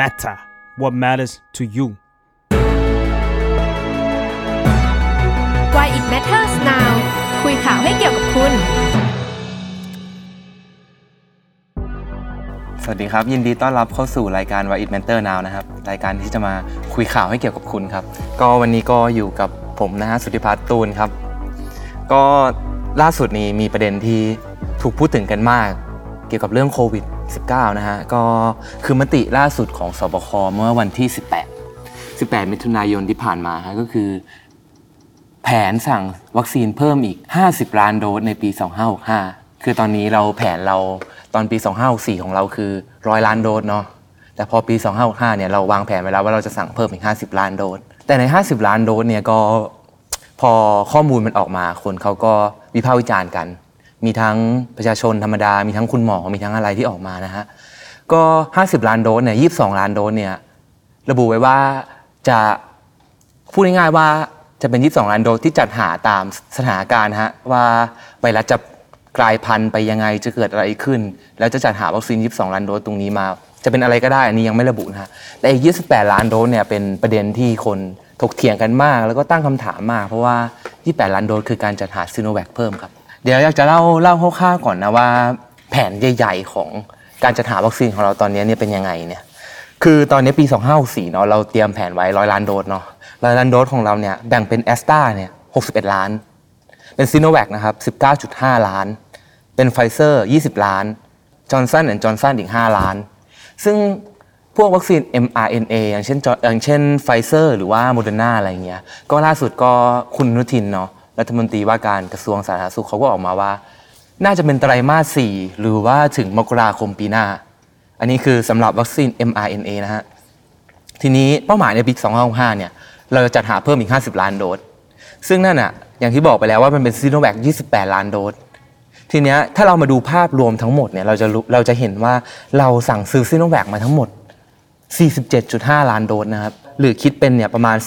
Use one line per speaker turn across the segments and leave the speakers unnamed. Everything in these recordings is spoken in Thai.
matter what matters to you
Why it matters now คุยข่าวให้เกี่ยวกับคุณ
สวัสดีครับ ยินดีต้อนรับเข้าสู่รายการ Why It Matter Now นะครับ รายการที่จะมาคุยข่าวให้เกี่ยวกับคุณครับ ก็วันนี้ก็อยู่กับผมนะฮะสุทธิพัฒน์ตูนครับ ก็ล่าสุดนี้มีประเด็นที่ถูกพูดถึงกันมาก เกี่ยวกับเรื่องโควิด -19 นะฮะ ก็คือมติล่าสุดของสบคเมื่อวันที่ 18 18 มิถุนายนที่ผ่านมาฮะก็คือ แผนสั่งวัคซีนเพิ่มอีก 50 ล้านโดสในปี 2565 คือตอนนี้เราแผนเราตอนปี 2564 ของเราคือ 100 ล้านโดสเนาะแต่พอปี 2565 เนี่ยเราวางแผนไว้แล้วว่าเราจะสั่งเพิ่มอีก 50 ล้านโดส แต่ใน 50 ล้านโดสเนี่ยก็พอข้อมูลมันออกมาคนเขาก็วิพากษ์วิจารณ์กัน มีทั้งประชาชนธรรมดา มีทั้งคุณหมอ มีทั้งอะไรที่ออกมานะฮะ ก็ 50 ล้านโดสเนี่ย22ล้านโดสเนี่ย ระบุไว้ว่าจะพูดง่ายๆว่าจะเป็น 22 ล้านโดสที่จัดหาตามสถานการณ์ฮะว่าไวรัสจะกลายพันธุ์ไปยังไงจะเกิดอะไรขึ้น แล้วจะจัดหาวัคซีน 22 ล้านโดสตรงนี้มา จะเป็นอะไรก็ได้อันนี้ยังไม่ระบุนะฮะแต่อีก 28 ล้านโดสเนี่ยเป็นประเด็นที่คนถกเถียงกันมาก แล้วก็ตั้งคำถามมาก เพราะว่า 28 ล้านโดสคือการจัดหาซีโนแวคเพิ่มครับ เดี๋ยวอยากจะเล่าเล่าคร่าวๆก่อนนะว่าแผนใหญ่ ๆ ของการจัดหาวัคซีนของเราตอนนี้เนี่ยเป็นยังไงเนี่ยคือตอนนี้ปี 2564เนาะเราเตรียมแผนไว้100ล้านโดสเนาะร้อยล้านโดสของเราเนี่ยแบ่งเป็นแอสตราเนี่ย61 ล้าน เป็นซีโนแวคนะครับ19.5 ล้าน เป็นไฟเซอร์ 20 ล้านจอร์นสันแอนด์จอร์นสันอีก 5 ล้าน ซึ่งพวกวัคซีน mRNA อย่างเช่นอย่างเช่นไฟเซอร์หรือว่าโมเดอร์นาอะไรเงี้ยก็ล่าสุดก็คุณอนุทินเนาะ รัฐมนตรีว่าการกระทรวงสาธารณสุขเขาก็ออกมาว่า น่าจะเป็นไตรมาส4หรือว่าถึงมกราคมปีหน้า อันนี้คือสำหรับวัคซีน mRNA นะฮะทีนี้เป้าหมายในปี2565เนี่ยเราจะจัดหาเพิ่มอีก 50 ล้านโดสซึ่งนั่นอะอย่างที่บอกไปแล้วว่ามันเป็นซีโนแวค28 ล้านโดสทีเนี้ยถ้าเรามาดูภาพรวมทั้งหมดเนี่ยเราจะเราจะเห็นว่าเราสั่งซื้อซีโนแวคมาทั้งหมด 47.5 ล้านโดสนะครับหรือคิดเป็นเนี่ยประมาณ 31.67%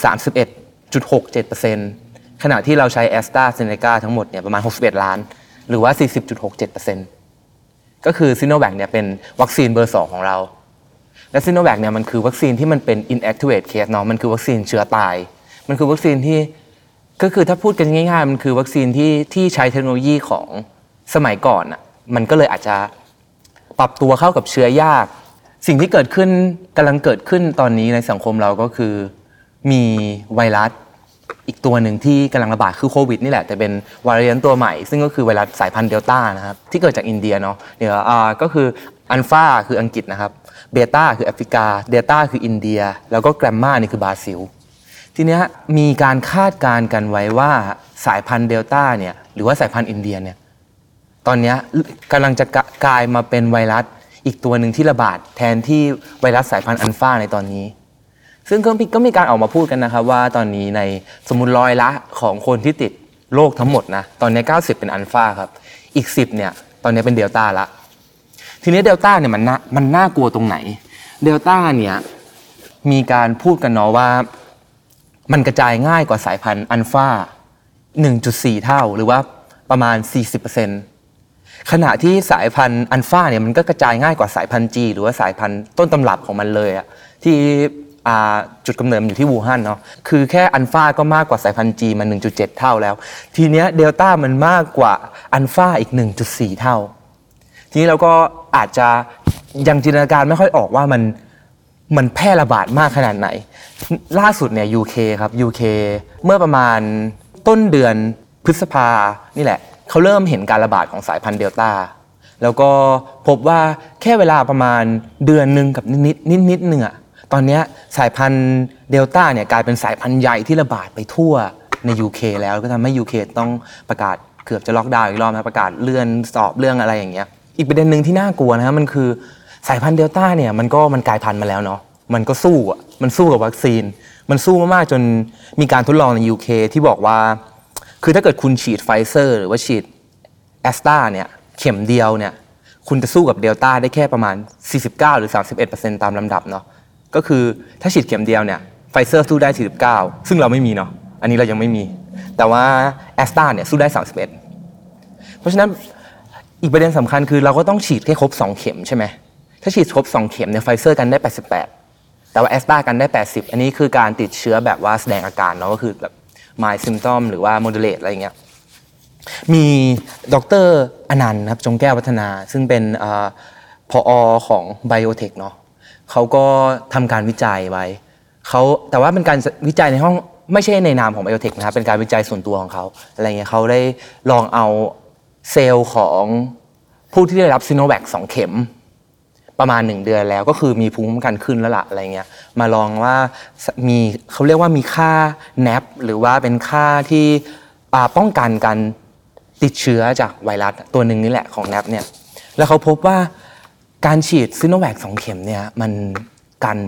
ขณะที่เราใช้แอสตราเซเนกาทั้งหมดเนี่ยประมาณ 61 ล้าน หรือว่า 40.67%ก็คือซีโนแวคเนี่ยเป็นวัคซีนเบอร์ 2 ของเรา และซีโนแวคเนี่ยมันคือวัคซีนที่มันเป็น inactivated เนาะมันคือวัคซีนเชื้อตาย มันคือวัคซีนที่ก็คือถ้าพูดกันง่ายๆ มันคือวัคซีนที่ที่ใช้เทคโนโลยีของสมัยก่อนอะมันก็เลยอาจจะปรับตัวเข้ากับเชื้อยาก สิ่งที่เกิดขึ้นกำลังเกิดขึ้นตอนนี้ในสังคมเราก็คือ มีไวรัส อีกตัวหนึ่งที่กำลังระบาดคือโควิดนี่แหละแต่เป็นวาริอันตัวใหม่ ซึ่งก็คือไวรัสสายพันธุ์เดลต้านะครับที่เกิดจากอินเดียเนาะเดี๋ยวอ่าก็คืออัลฟาคืออังกฤษนะครับเบต้าคือแอฟริกาเดลต้าคืออินเดีย แล้วก็แกรมมานี่คือบราซิลทีเนี้ยมีการคาดการณ์กันไว้ว่าสายพันธุ์เดลต้าเนี่ยหรือว่าสายพันธุ์อินเดียเนี่ยตอนนี้กำลังจะกลายมาเป็นไวรัสอีกตัวหนึ่งที่ระบาดแทนที่ไวรัสสายพันธุ์อัลฟาในตอนนี้ ซึ่งก็มีก็มีการออกมาพูดกันนะครับว่าตอนนี้ในสมมติร้อยละของคนที่ติดโรคทั้งหมดนะตอนนี้ 90 เป็นอัลฟาครับ อีก 10เนี่ยตอนนี้เป็นเดลต้าละ ทีนี้เดลต้าเนี่ยมันน่ามันน่ากลัวตรงไหน เดลต้าเนี่ยมีการพูดกันเนาะว่า มันกระจายง่ายกว่าสายพันธุ์อัลฟา1.4 เท่าหรือว่าประมาณ 40%ขณะที่สายพันธุ์อัลฟาเนี่ยมันก็กระจายง่ายกว่าสายพันธุ์จีหรือว่าสายพันธุ์ต้นตำรับของมันเลยอะที่ อ่าจุดกำเนิดมันอยู่ที่วูฮั่นเนาะคือแค่อัลฟาก็มากกว่าสายพันธุ์จีมัน 1.7 เท่าแล้ว ทีเนี้ยเดลต้ามันมากกว่าอัลฟาอีก 1.4 เท่า ทีนี้เราก็อาจจะยังจินตนาการไม่ค่อยออกว่ามันมันแพร่ระบาดมากขนาดไหน ล่าสุดเนี่ย UK ครับ UK เมื่อประมาณต้นเดือนพฤษภานี่แหละ เขาเริ่มเห็นการระบาดของสายพันธุ์เดลต้าแล้วก็พบว่าแค่เวลาประมาณเดือนหนึ่งกับนิดนิดนิดๆหนึ่งอะ ตอนนี้สายพันธุ์เดลต้าเนี่ยกลายเป็นสายพันธุ์ใหญ่ที่ระบาดไปทั่วใน UK แล้วก็ทำให้ UK ต้องประกาศเกือบจะล็อกดาวน์อีกรอบนะประกาศเลื่อนสอบเรื่องอะไรอย่างเงี้ยอีกประเด็นหนึ่งที่น่ากลัวนะครับมันคือสายพันธุ์เดลต้าเนี่ยมันก็มันกลายพันธุ์มาแล้วเนาะมันก็สู้อะมันสู้กับวัคซีน มันสู้มากๆจนมีการทดลองใน UK ที่บอกว่า คือถ้าเกิดคุณฉีดไฟเซอร์ หรือว่าฉีดแอสตราเนี่ยเข็มเดียวเนี่ยคุณจะสู้กับเดลต้าได้แค่ประมาณ 49 หรือ 31%ตามลำดับเนาะ ก็คือถ้าฉีดเข็มเดียวเนี่ยไฟเซอร์สู้ได้ 49 ซึ่งเราไม่มีเนาะอันนี้เรายังไม่มี แต่ว่าแอสตราเนี่ยสู้ได้ 31 เพราะฉะนั้นอีกประเด็นสำคัญคือเราก็ต้องฉีดแค่ครบ 2 เข็มใช่ไหมถ้าฉีดครบ 2 เข็มเนี่ยไฟเซอร์กันได้ 88 แต่ว่าแอสตรากันได้ 80 อันนี้คือการติดเชื้อแบบว่าแสดงอาการเนาะก็คือแบบ mild symptom หรือว่า moderate อะไรเงี้ยมีดรอนันต์นะครับจงแก้ววัฒนา ซึ่งเป็นเออพอของ Biotech เนาะ เขาก็ทำการวิจัยไว้เขาแต่ว่าเป็นการวิจัยในห้องไม่ใช่ในนามของ Biotech นะครับเป็นการวิจัยส่วนตัวของเขาอะไรเงี้ยเขาได้ลองเอาเซลล์ของผู้ที่ได้รับซีโนแวคสองเข็มประมาณ 1 เดือนแล้วก็คือมีภูมิคุ้มกันขึ้นแล้วละอะไรเงี้ยมาลองว่ามีเขาเรียกว่ามีค่า NAP หรือว่าเป็นค่าที่ป้องกันการติดเชื้อจากไวรัสตัวหนึ่งนี่แหละของ NAP เนี่ยแล้วเขาพบว่า การฉีดซิโนแวคสองเข็มเนี่ยมันกัน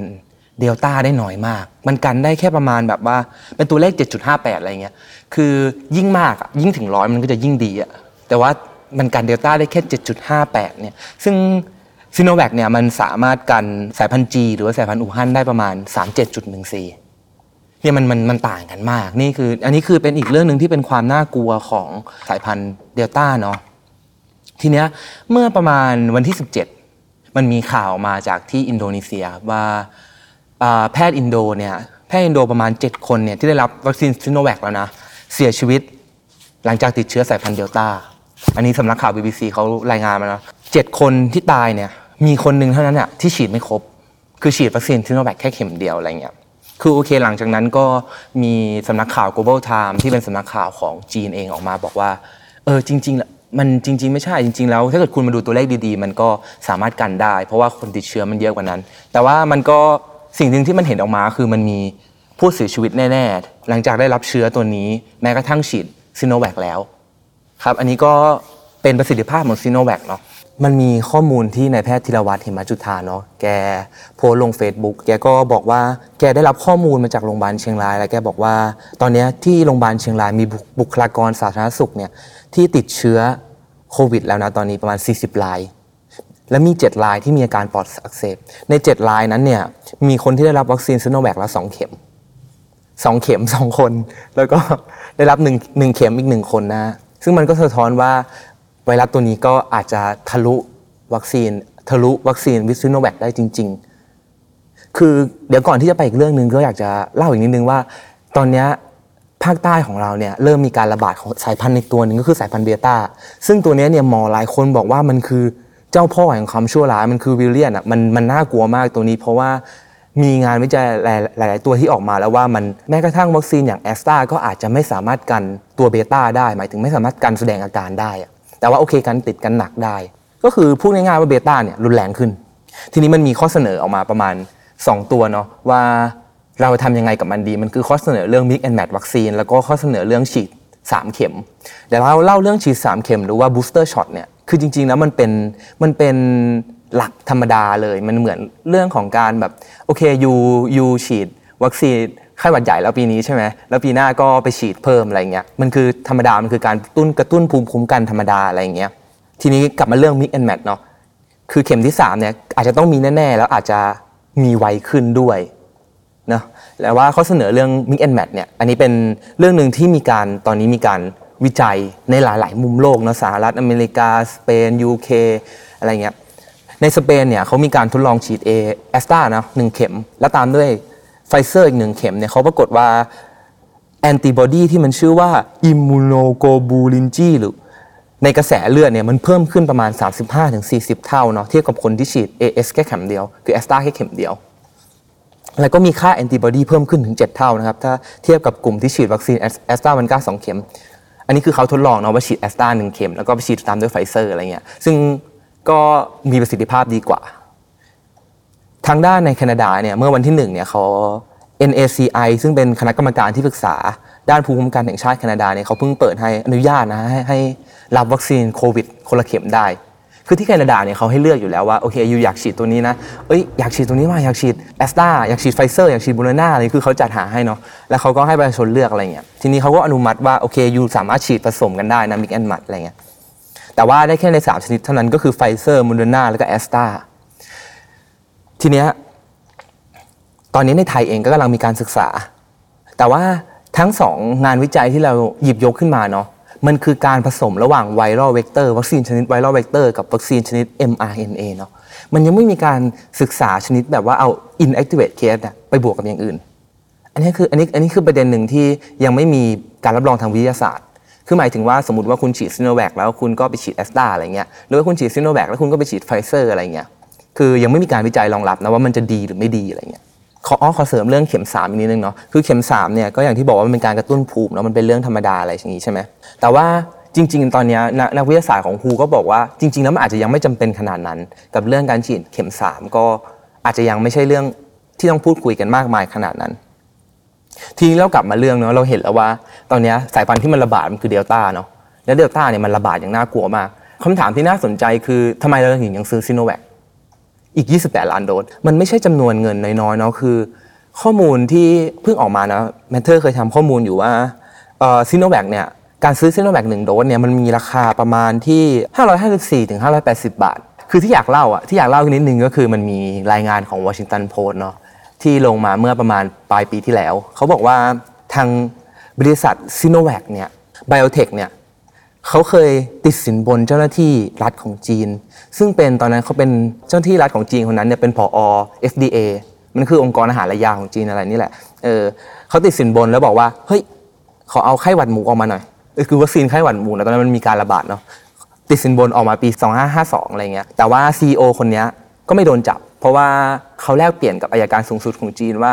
เดลต้าได้น้อยมาก มันกันได้แค่ประมาณแบบว่าเป็นตัวเลข 7.58 อะไรเงี้ย คือยิ่งมากยิ่งถึงร้อยมันก็จะยิ่งดีอะแต่ว่ามันกันเดลต้าได้แค่ 7.58 เนี่ย ซึ่งซีโนแวคเนี่ยมันสามารถกันสายพันธุ์จีหรือว่าสายพันธุ์อู่ฮั่นได้ประมาณ 37.14เนี่ยมันมันมันต่างกันมาก นี่คือ อันนี้คือเป็นอีกเรื่องหนึ่งที่เป็นความน่ากลัวของสายพันธุ์เดลต้าเนาะ ทีเนี้ยเมื่อประมาณวันที่ 17 มันมีข่าวมาจากที่อินโดนีเซียครับว่าแพทย์อินโดเนี่ยแพทย์อินโดประมาณ 7 คนเนี่ยที่ได้รับวัคซีนซีโนแวคแล้วนะ เสียชีวิตหลังจากติดเชื้อสายพันธุ์เดลต้า อันนี้สำนักข่าว BBC เขารายงานมาแล้วเจ็ดคนที่ตายเนี่ยมีคนหนึ่งเท่านั้นน่ะที่ฉีดไม่ครบ คือฉีดวัคซีนซิโนแวคแค่เข็มเดียวอะไรเงี้ยคือโอเคหลังจากนั้นก็มีสำนักข่าว Global Time ที่เป็นสำนักข่าวของจีนเองออกมาบอกว่าเออจริงๆแล้ว มันจริง ๆ ไม่ใช่จริง ๆ แล้ว ถ้าเกิดคุณมาดูตัวเลขดีๆ มันก็สามารถกันได้ เพราะว่าคนติดเชื้อมันเยอะกว่านั้น แต่ว่ามันก็สิ่งหนึ่งที่มันเห็นออกมาคือมันมีผู้เสียชีวิตแน่ๆ หลังจากได้รับเชื้อตัวนี้ แม้กระทั่งฉีดซิโนแวคแล้วครับอันนี้ก็เป็นประสิทธิภาพของซีโนแวคเนาะมันมีข้อมูลที่นายแพทย์ธีรวัตรเหมจุธาเนาะแกโพสลง Facebook แกก็บอกว่าแกได้รับข้อมูลมาจากโรงพยาบาลเชียงราย แล้วแกบอกว่า ตอนนี้ที่โรงพยาบาลเชียงรายมีบุคลากรสาธารณสุขเนี่ย ที่ติดเชื้อโควิดแล้วนะตอนนี้ประมาณ 40ราย และมี 7 รายที่มีอาการปอดอักเสบ ใน 7 รายนั้นเนี่ยมีคนที่ได้รับวัคซีนซิโนแวคแล้ว 2 เข็ม 2 เข็ม 2 คน แล้วก็ได้รับ1 1เข็มอีก 1 คนนะ ซึ่งมันก็สะท้อนว่าไวรัสตัวนี้ก็อาจจะทะลุวัคซีนทะลุวัคซีนวิซิโนแวคได้จริง ๆ คือเดี๋ยวก่อนที่จะไปอีกเรื่องหนึ่งก็อยากจะเล่าอีกนิดนึงว่า ตอนเนี้ย ภาคใต้ของเราเนี่ยเริ่มมีการระบาดของสายพันธุ์ในตัวหนึ่งก็คือสายพันธุ์เบต้าซึ่งตัวนี้เนี่ยหมอหลายคนบอกว่ามันคือเจ้าพ่อแห่งความชั่วร้ายมันคือวิลเลียนอะมันมันน่ากลัวมากตัวนี้ เพราะว่ามีงานวิจัยหลาย ๆ ตัวที่ออกมาแล้วว่ามันแม้กระทั่งวัคซีนอย่างแอสตราก็อาจจะไม่สามารถกันตัวเบต้าได้ หมายถึงไม่สามารถกันแสดงอาการได้ แต่ว่าโอเคกันติดกันหนักได้ ก็คือพูดง่ายๆว่าเบต้าเนี่ยรุนแรงขึ้น ทีนี้มันมีข้อเสนอออกมาประมาณ 2 ตัวเนาะว่า เราทำยังไงกับมันดี มันคือข้อเสนอเรื่อง mix and match วัคซีน แล้วก็ข้อเสนอเรื่องฉีด 3 เข็มเดี๋ยวเราเล่าเรื่องฉีด 3 เข็มหรือว่า booster shot เนี่ยคือจริงๆแล้วมันเป็นมันเป็นหลักธรรมดาเลย มันเหมือนเรื่องของการแบบโอเคยูยูฉีดวัคซีนไข้หวัดใหญ่แล้วปีนี้ใช่ไหมแล้วปีหน้าก็ไปฉีดเพิ่มอะไรเงี้ยมันคือธรรมดา มันคือการตุ้นกระตุ้นภูมิคุ้มกันธรรมดาอะไรเงี้ยทีนี้กลับมาเรื่อง mix and match เนาะคือเข็มที่3เนี่ยอาจจะต้องมีแน่ ๆ แล้วอาจจะมีไวขึ้นด้วย เนาะแล้วว่าเขาเสนอเรื่อง mix and match เนี่ยอันนี้เป็นเรื่องหนึ่งที่มีการตอนนี้มีการวิจัยในหลาย ๆ มุมโลกเนาะสหรัฐอเมริกา สเปน UK อะไรเงี้ยในสเปนเนี่ยเขามีการทดลองฉีดเอแอสตรานะหนึ่งเข็ม แล้วตามด้วยไฟเซอร์อีกหนึ่งเข็มเนี่ยเขาปรากฏว่าแอนติบอดีที่มันชื่อว่า immunoglobulin G หรือในกระแสเลือดเนี่ยมันเพิ่มขึ้นประมาณ 35-40 เท่าเนาะเทียบกับคนที่ฉีด AZ แค่เข็มเดียว คือแอสตราแค่เข็มเดียว แล้วก็มีค่าแอนติบอดีเพิ่มขึ้นถึง 7 เท่านะครับ ถ้าเทียบกับกลุ่มที่ฉีดวัคซีนแอสตราเซเนกาสองเข็ม อันนี้คือเขาทดลองเนาะว่าฉีดแอสตราหนึ่งเข็ม แล้วก็ไปฉีดตามด้วยไฟเซอร์อะไรเงี้ยซึ่งก็มีประสิทธิภาพดีกว่า ทางด้านในแคนาดาเนี่ยเมื่อวันที่หนึ่งเนี่ยเขา NACI ซึ่งเป็นคณะกรรมการที่ปรึกษา ด้านภูมิคุ้มกันแห่งชาติแคนาดาเนี่ยเขาเพิ่งเปิดให้อนุญาตนะให้ให้รับวัคซีนโควิดคนละเข็มได้ คือที่แคนาดาเนี่ยเขาให้เลือกอยู่แล้วว่าโอเค you อยากฉีดตัวนี้นะเอ้ยอยากฉีดตัวนี้ว่าอยากฉีดแอสตราอยากฉีดไฟเซอร์อยากฉีดโมเดอร์นาอะไรคือเขาจัดหาให้เนาะแล้วเขาก็ให้ประชาชนเลือกอะไรเงี้ยทีนี้เขาก็อนุมัติว่าโอเค you สามารถฉีดผสมกันได้นะ mix and match อะไรเงี้ยแต่ว่าได้แค่ใน 3 ชนิดเท่านั้นก็คือไฟเซอร์โมเดอร์นาแล้วก็แอสตราทีเนี้ยตอนนี้ในไทยเองก็กำลังมีการศึกษา แต่ว่าทั้งสองงานวิจัยที่เราหยิบยกขึ้นมาเนาะ มันคือการผสมระหว่าง viral vector วัคซีนชนิด viral vector กับวัคซีนชนิด mRNA เนาะมันยังไม่มีการศึกษาชนิดแบบว่าเอา inactivated อะไปบวกกับอย่างอื่น อันนี้คืออันนี้อันนี้คือประเด็นหนึ่งที่ยังไม่มีการรับรองทางวิทยาศาสตร์ คือหมายถึงว่าสมมติว่าคุณฉีดซิโนแวคแล้วคุณก็ไปฉีดแอสตราอะไรเงี้ยหรือว่าคุณฉีดซิโนแวคแล้วคุณก็ไปฉีดไฟเซอร์อะไรเงี้ยคือยังไม่มีการวิจัยรองรับนะว่ามันจะดีหรือไม่ดีอะไรเงี้ย ขออ้อขอเสริมเรื่องเข็มสามอีกนิดนึงเนาะคือเข็มสามเนี่ยก็อย่างที่บอกว่ามันเป็นการกระตุ้นภูมิเนาะมันเป็นเรื่องธรรมดาอะไรอย่างนี้ใช่ไหมแต่ว่าจริง ๆ ตอนนี้นักนักวิทยาศาสตร์ของ WHO ก็บอกว่าจริง ๆ แล้วมันอาจจะยังไม่จำเป็นขนาดนั้น กับเรื่องการฉีดเข็มสามก็อาจจะยังไม่ใช่เรื่องที่ต้องพูดคุยกันมากมายขนาดนั้น ทีนี้เรากลับมาเรื่องเนาะเราเห็นแล้วว่า ตอนนี้สายพันธุ์ที่มันระบาดมันคือเดลต้าเนาะแล้วเดลต้าเนี่ยมันระบาดอย่างน่ากลัวมากคำถามที่น่าสนใจคือทำไมเราถึงยังซื้อซิโนแวค อีก 28 ล้านโดส มันไม่ใช่จำนวนเงินน้อยๆเนาะคือ ข้อมูลที่เพิ่งออกมานะ Matter เคยทำข้อมูลอยู่ว่าซิโนแวคเนี่ยการซื้อซิโนแวคหนึ่งโดสเนี่ยมันมีราคาประมาณที่ 554ถึง580 บาท คือที่อยากเล่าอะที่อยากเล่านิดนึงก็คือมันมีรายงานของวอชิงตันโพสต์เนาะที่ลงมาเมื่อประมาณปลายปีที่แล้ว เขาบอกว่าทางบริษัทซิโนแวคเนี่ยไบโอเทคเนี่ย เขาเคยติดสินบนเจ้าหน้าที่รัฐของจีน ซึ่งเป็นตอนนั้นเขาเป็นเจ้าหน้าที่รัฐของจีนคนนั้นเนี่ยเป็นผอ FDA มันคือองค์กรอาหารและยาของจีนอะไรนี่แหละ เออเขาติดสินบนแล้วบอกว่า เฮ้ย ขอเอาไข้หวัดหมูออกมาหน่อยเออคือวัคซีนไข้หวัดหมูนะตอนนั้นมันมีการระบาดเนาะ ติดสินบนออกมาปี 2552 อะไรเงี้ย แต่ว่า CEO คนนี้ก็ไม่โดนจับ เพราะว่าเขาแลกเปลี่ยนกับอายการสูงสุดของจีนว่า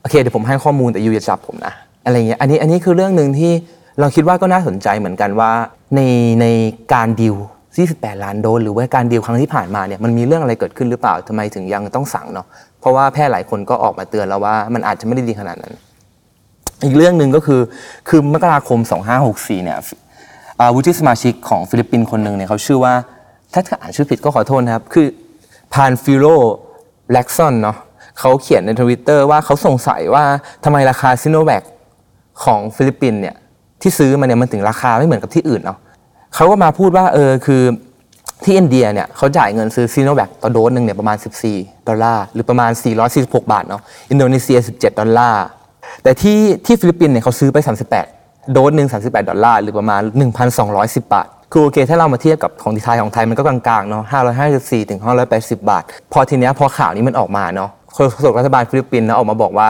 โอเคเดี๋ยวผมให้ข้อมูลแต่ยูอย่าจับผมนะ อะไรเงี้ย อันนี้ อันนี้คือเรื่องหนึ่งที่ เราคิดว่าก็น่าสนใจเหมือนกันว่า ในในการดิว28ล้านโดสหรือว่าการดิวครั้งที่ผ่านมาเนี่ยมันมีเรื่องอะไรเกิดขึ้นหรือเปล่าทำไมถึงยังต้องสั่งเนาะเพราะว่าแพทย์หลายคนก็ออกมาเตือนแล้วว่ามันอาจจะไม่ได้ดีขนาดนั้น อีกเรื่องหนึ่งก็คือคือมกราคม 2564 เนี่ยอาวุฒิสมาชิกของฟิลิปปินส์คนหนึ่งเนี่ยเขาชื่อว่า ถ้าอ่านชื่อผิดก็ขอโทษนะครับ คือ Panfilo Lacson เนาะเขาเขียนในทวิตเตอร์ว่าเขาสงสัยว่าทำไมราคาซิโนแวคของฟิลิปปินส์เนี่ย ที่ซื้อมาเนี่ยมันถึงราคาไม่เหมือนกับที่อื่นเนาะเขาก็มาพูดว่าเออคือที่อินเดียเนี่ยเขาจ่ายเงินซื้อซิโนแวคต่อโดสหนึ่งเนี่ยประมาณ 14 ดอลลาร์ หรือประมาณ 446 บาทเนาะอินโดนีเซีย 17 ดอลลาร์ แต่ที่ที่ฟิลิปปินส์เนี่ยเขาซื้อไป 38 โดสหนึ่ง38 ดอลลาร์ หรือประมาณ 1,210 บาท คือโอเค ถ้าเรามาเทียบกับของที่ไทยของไทยมันก็กลางๆเนาะ554ถึง580 บาท พอทีเนี้ยพอข่าวนี้มันออกมาเนาะโฆษกรัฐบาลฟิลิปปินส์นะออกมาบอกว่า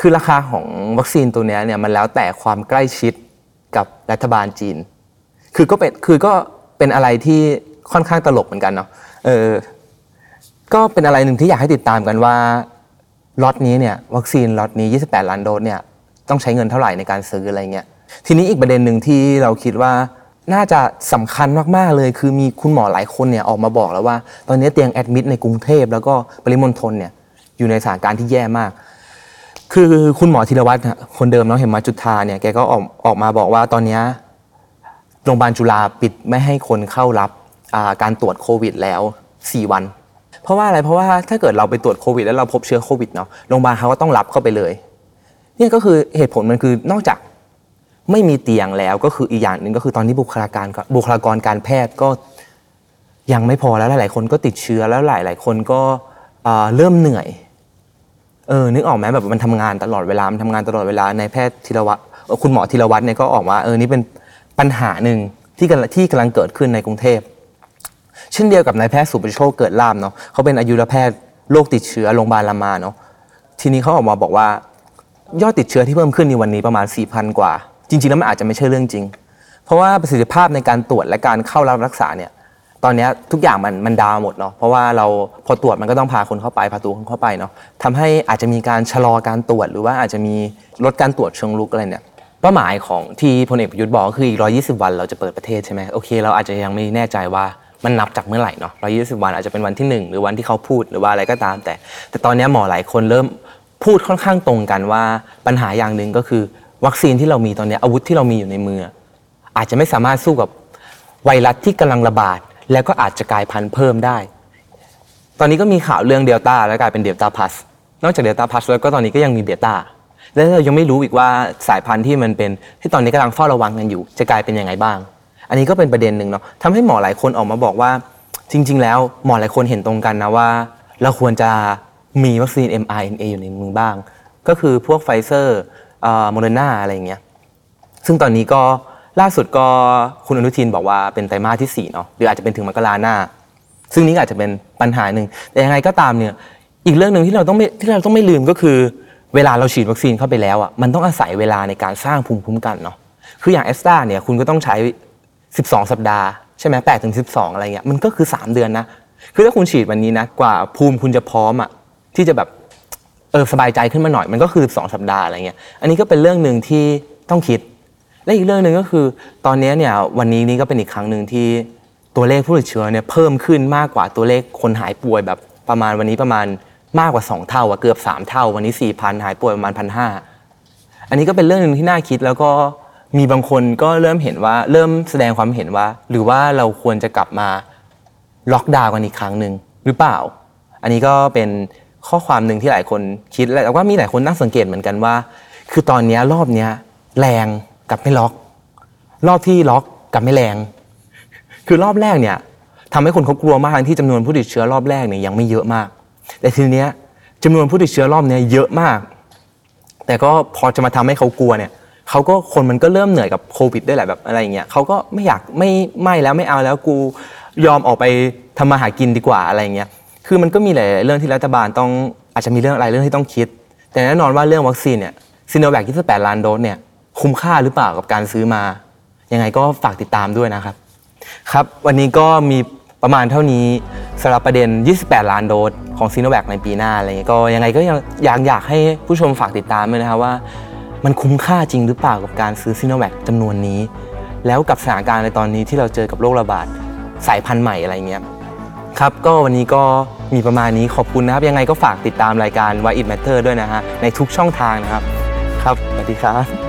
คือราคาของวัคซีนตัวนี้เนี่ยมันแล้วแต่ความใกล้ชิดกับรัฐบาลจีน คือก็เป็นคือก็เป็นอะไรที่ค่อนข้างตลกเหมือนกันเนาะเออก็เป็นอะไรหนึ่งที่อยากให้ติดตามกันว่าล็อตนี้เนี่ยวัคซีนล็อตนี้ 28 ล้านโดสเนี่ยต้องใช้เงินเท่าไหร่ในการซื้ออะไรเงี้ยทีนี้อีกประเด็นหนึ่งที่เราคิดว่าน่าจะสำคัญมากๆเลย คือมีคุณหมอหลายคนเนี่ยออกมาบอกแล้วว่า ตอนนี้เตียง admit ในกรุงเทพแล้วก็ปริมณฑลเนี่ยอยู่ในสถานการณ์ที่แย่มาก คือคุณหมอธีระวัฒน์นะคนเดิมเนาะเห็นมาจุธาเนี่ยแกก็ออกออกมาบอกว่าตอนเนี้ยโรงพยาบาลจุฬาปิดไม่ให้คนเข้ารับอ่าการตรวจโควิดแล้ว 4 วัน เพราะว่าอะไรเพราะว่าถ้าเกิดเราไปตรวจโควิด แล้วเราพบเชื้อโควิดเนาะโรงพยาบาลเขาก็ต้องรับเข้าไปเลย เนี่ยก็คือเหตุผลมันคือนอกจากไม่มีเตียงแล้วก็คืออีกอย่างหนึ่งก็คือตอนนี้บุคลากรบุคลากรการแพทย์ก็ยังไม่พอแล้วหลายๆคนก็ติดเชื้อแล้วหลาย ๆ คนก็อ่าเริ่มเหนื่อย เออนึกออกไหมแบบมันทำงานตลอดเวลามันทำงานตลอดเวลาในแพทย์ธีรวัตรคุณหมอธีรวัตรเนี่ยก็ออกมาเออนี่เป็นปัญหาหนึ่งที่กำลังที่กำลังเกิดขึ้นในกรุงเทพ เช่นเดียวกับนายแพทย์สุประโชคเกิดล่ามเนาะเขาเป็นอายุรแพทย์โรคติดเชื้อโรงพยาบาลรามาเนาะทีนี้เขาออกมาบอกว่ายอดติดเชื้อที่เพิ่มขึ้นในวันนี้ประมาณ 4,000 กว่า จริง ๆ แล้วมันอาจจะไม่ใช่เรื่องจริง เพราะว่าประสิทธิภาพในการตรวจและการเข้ารับรักษาเนี่ย ตอนนี้ทุกอย่างมันมันดาวหมดเนาะเพราะว่าเราพอตรวจมันก็ต้องพาคนเข้าไปพาตัวคนเข้าไปเนาะทำให้อาจจะมีการชะลอการตรวจ หรือว่าอาจจะมีลดการตรวจเชิงลุกอะไรเนี่ยเป้าหมายของที่พลเอกประยุทธ์บอกก็คืออีก 120 วันเราจะเปิดประเทศใช่ไหมโอเคเราอาจจะยังไม่แน่ใจว่ามันนับจากเมื่อไหร่เนาะ120 วันอาจจะเป็นวันที่หนึ่งหรือวันที่เขาพูดหรือว่าอะไรก็ตาม แต่ แต่ตอนนี้หมอหลายคนเริ่มพูดค่อนข้างตรงกันว่าปัญหาอย่างหนึ่งก็คือ วัคซีนที่เรามีตอนนี้อาวุธที่เรามีอยู่ในมือ อาจจะไม่สามารถสู้กับไวรัสที่กำลังระบาด แล้วก็อาจจะกลายพันธุ์เพิ่มได้ ตอนนี้ก็มีข่าวเรื่องเดลต้าแล้วกลายเป็นเดลต้าพลัส นอกจากเดลต้าพลัสแล้วก็ตอนนี้ก็ยังมีเบต้า และเรายังไม่รู้อีกว่าสายพันธุ์ที่มันเป็นที่ตอนนี้กำลังเฝ้าระวังกันอยู่ จะกลายเป็นยังไงบ้าง อันนี้ก็เป็นประเด็นหนึ่งเนาะทำให้หมอหลายคนออกมาบอกว่า จริง ๆ แล้วหมอหลายคนเห็นตรงกันนะว่า เราควรจะมีวัคซีน mRNA อยู่ในมือบ้าง ก็คือพวกไฟเซอร์โมเดอร์นาอะไรอย่างเงี้ยซึ่งตอนนี้ก็ ล่าสุดก็คุณอนุทินบอกว่าเป็นไตรมาสที่4เนาะหรืออาจจะเป็นถึงมกราหน้า ซึ่งนี้อาจจะเป็นปัญหาหนึ่งแต่ยังไงก็ตามเนี่ยอีกเรื่องหนึ่งที่เราต้องไม่ที่เราต้องไม่ลืมก็คือ เวลาเราฉีดวัคซีนเข้าไปแล้วอะมันต้องอาศัยเวลาในการสร้างภูมิคุ้มกันเนาะคืออย่างแอสตราเนี่ยคุณก็ต้องใช้ 12 สัปดาห์ใช่ไหมแปดถึงสิบสอะไรเงี้ยมันก็คือ 3 เดือนนะคือถ้าคุณฉีดวันนี้นะกว่าภูมิคุณจะพร้อมอะที่จะแบบเออสบายใจขึ้นมาหน่อยมันก็คือ 12 สัปดาห์อะไรเงี้ยอันนี้ก็เป็นเรื่องหนึ่งที่ต้องคิด และอีกเรื่องหนึ่งก็คือ ตอนนี้เนี่ยวันนี้นี่ก็เป็นอีกครั้งหนึ่งที่ตัวเลขผู้ติดเชื้อเนี่ยเพิ่มขึ้นมากกว่าตัวเลขคนหายป่วยแบบประมาณวันนี้ประมาณมากกว่า 2 เท่าอะเกือบ 3 เท่า วันนี้ 4,000 หายป่วยประมาณ1,500อันนี้ก็เป็นเรื่องหนึ่งที่น่าคิดแล้วก็มีบางคนก็เริ่มเห็นว่าเริ่มแสดงความเห็นว่า หรือว่าเราควรจะกลับมาล็อกดาวน์กันอีกครั้งหนึ่งหรือเปล่า อันนี้ก็เป็นข้อความหนึ่งที่หลายคนคิดแล้วก็มีหลายคนนั่งสังเกตเหมือนกันว่า คือตอนนี้รอบนี้แรง กับไม่ล็อก รอบที่ล็อกกับไม่แรง คือรอบแรกเนี่ยทำให้คนเขากลัวมากทั้งที่จำนวนผู้ติดเชื้อรอบแรกเนี่ยยังไม่เยอะมาก แต่ทีเนี้ยจำนวนผู้ติดเชื้อรอบเนี้ยเยอะมาก แต่ก็พอจะมาทำให้เขากลัวเนี่ยเขาก็คนมันก็เริ่มเหนื่อยกับโควิดได้แหละแบบอะไรอย่างเงี้ยเขาก็ไม่อยากไม่ไม่แล้วไม่เอาแล้วกูยอมออกไปทำมาหากินดีกว่าอะไรอย่างเงี้ยคือมันก็มีหลายเรื่องที่รัฐบาลต้องอาจจะมีเรื่องอะไรเรื่องที่ต้องคิด แต่แน่นอนว่าเรื่องวัคซีนเนี่ยซีโนแวค28 ล้านโดสเนี่ย คุ้มค่าหรือเปล่ากับการซื้อมา ยังไงก็ฝากติดตามด้วยนะครับ ครับ วันนี้ก็มีประมาณเท่านี้สำหรับประเด็น 28 ล้านโดสของซีโนแวคในปีหน้าอะไรเงี้ยก็ยังไงก็ยังอยากอยากให้ผู้ชมฝากติดตามด้วยนะครับว่า มันคุ้มค่าจริงหรือเปล่ากับการซื้อซีโนแวคจำนวนนี้ แล้วกับสถานการณ์ในตอนนี้ที่เราเจอกับโรคระบาดสายพันธุ์ใหม่อะไรเงี้ยครับก็วันนี้ก็มีประมาณนี้ขอบคุณนะครับ ยังไงก็ฝากติดตามรายการ Why It Matter ด้วยนะฮะในทุกช่องทางนะครับ ครับสวัสดีครับ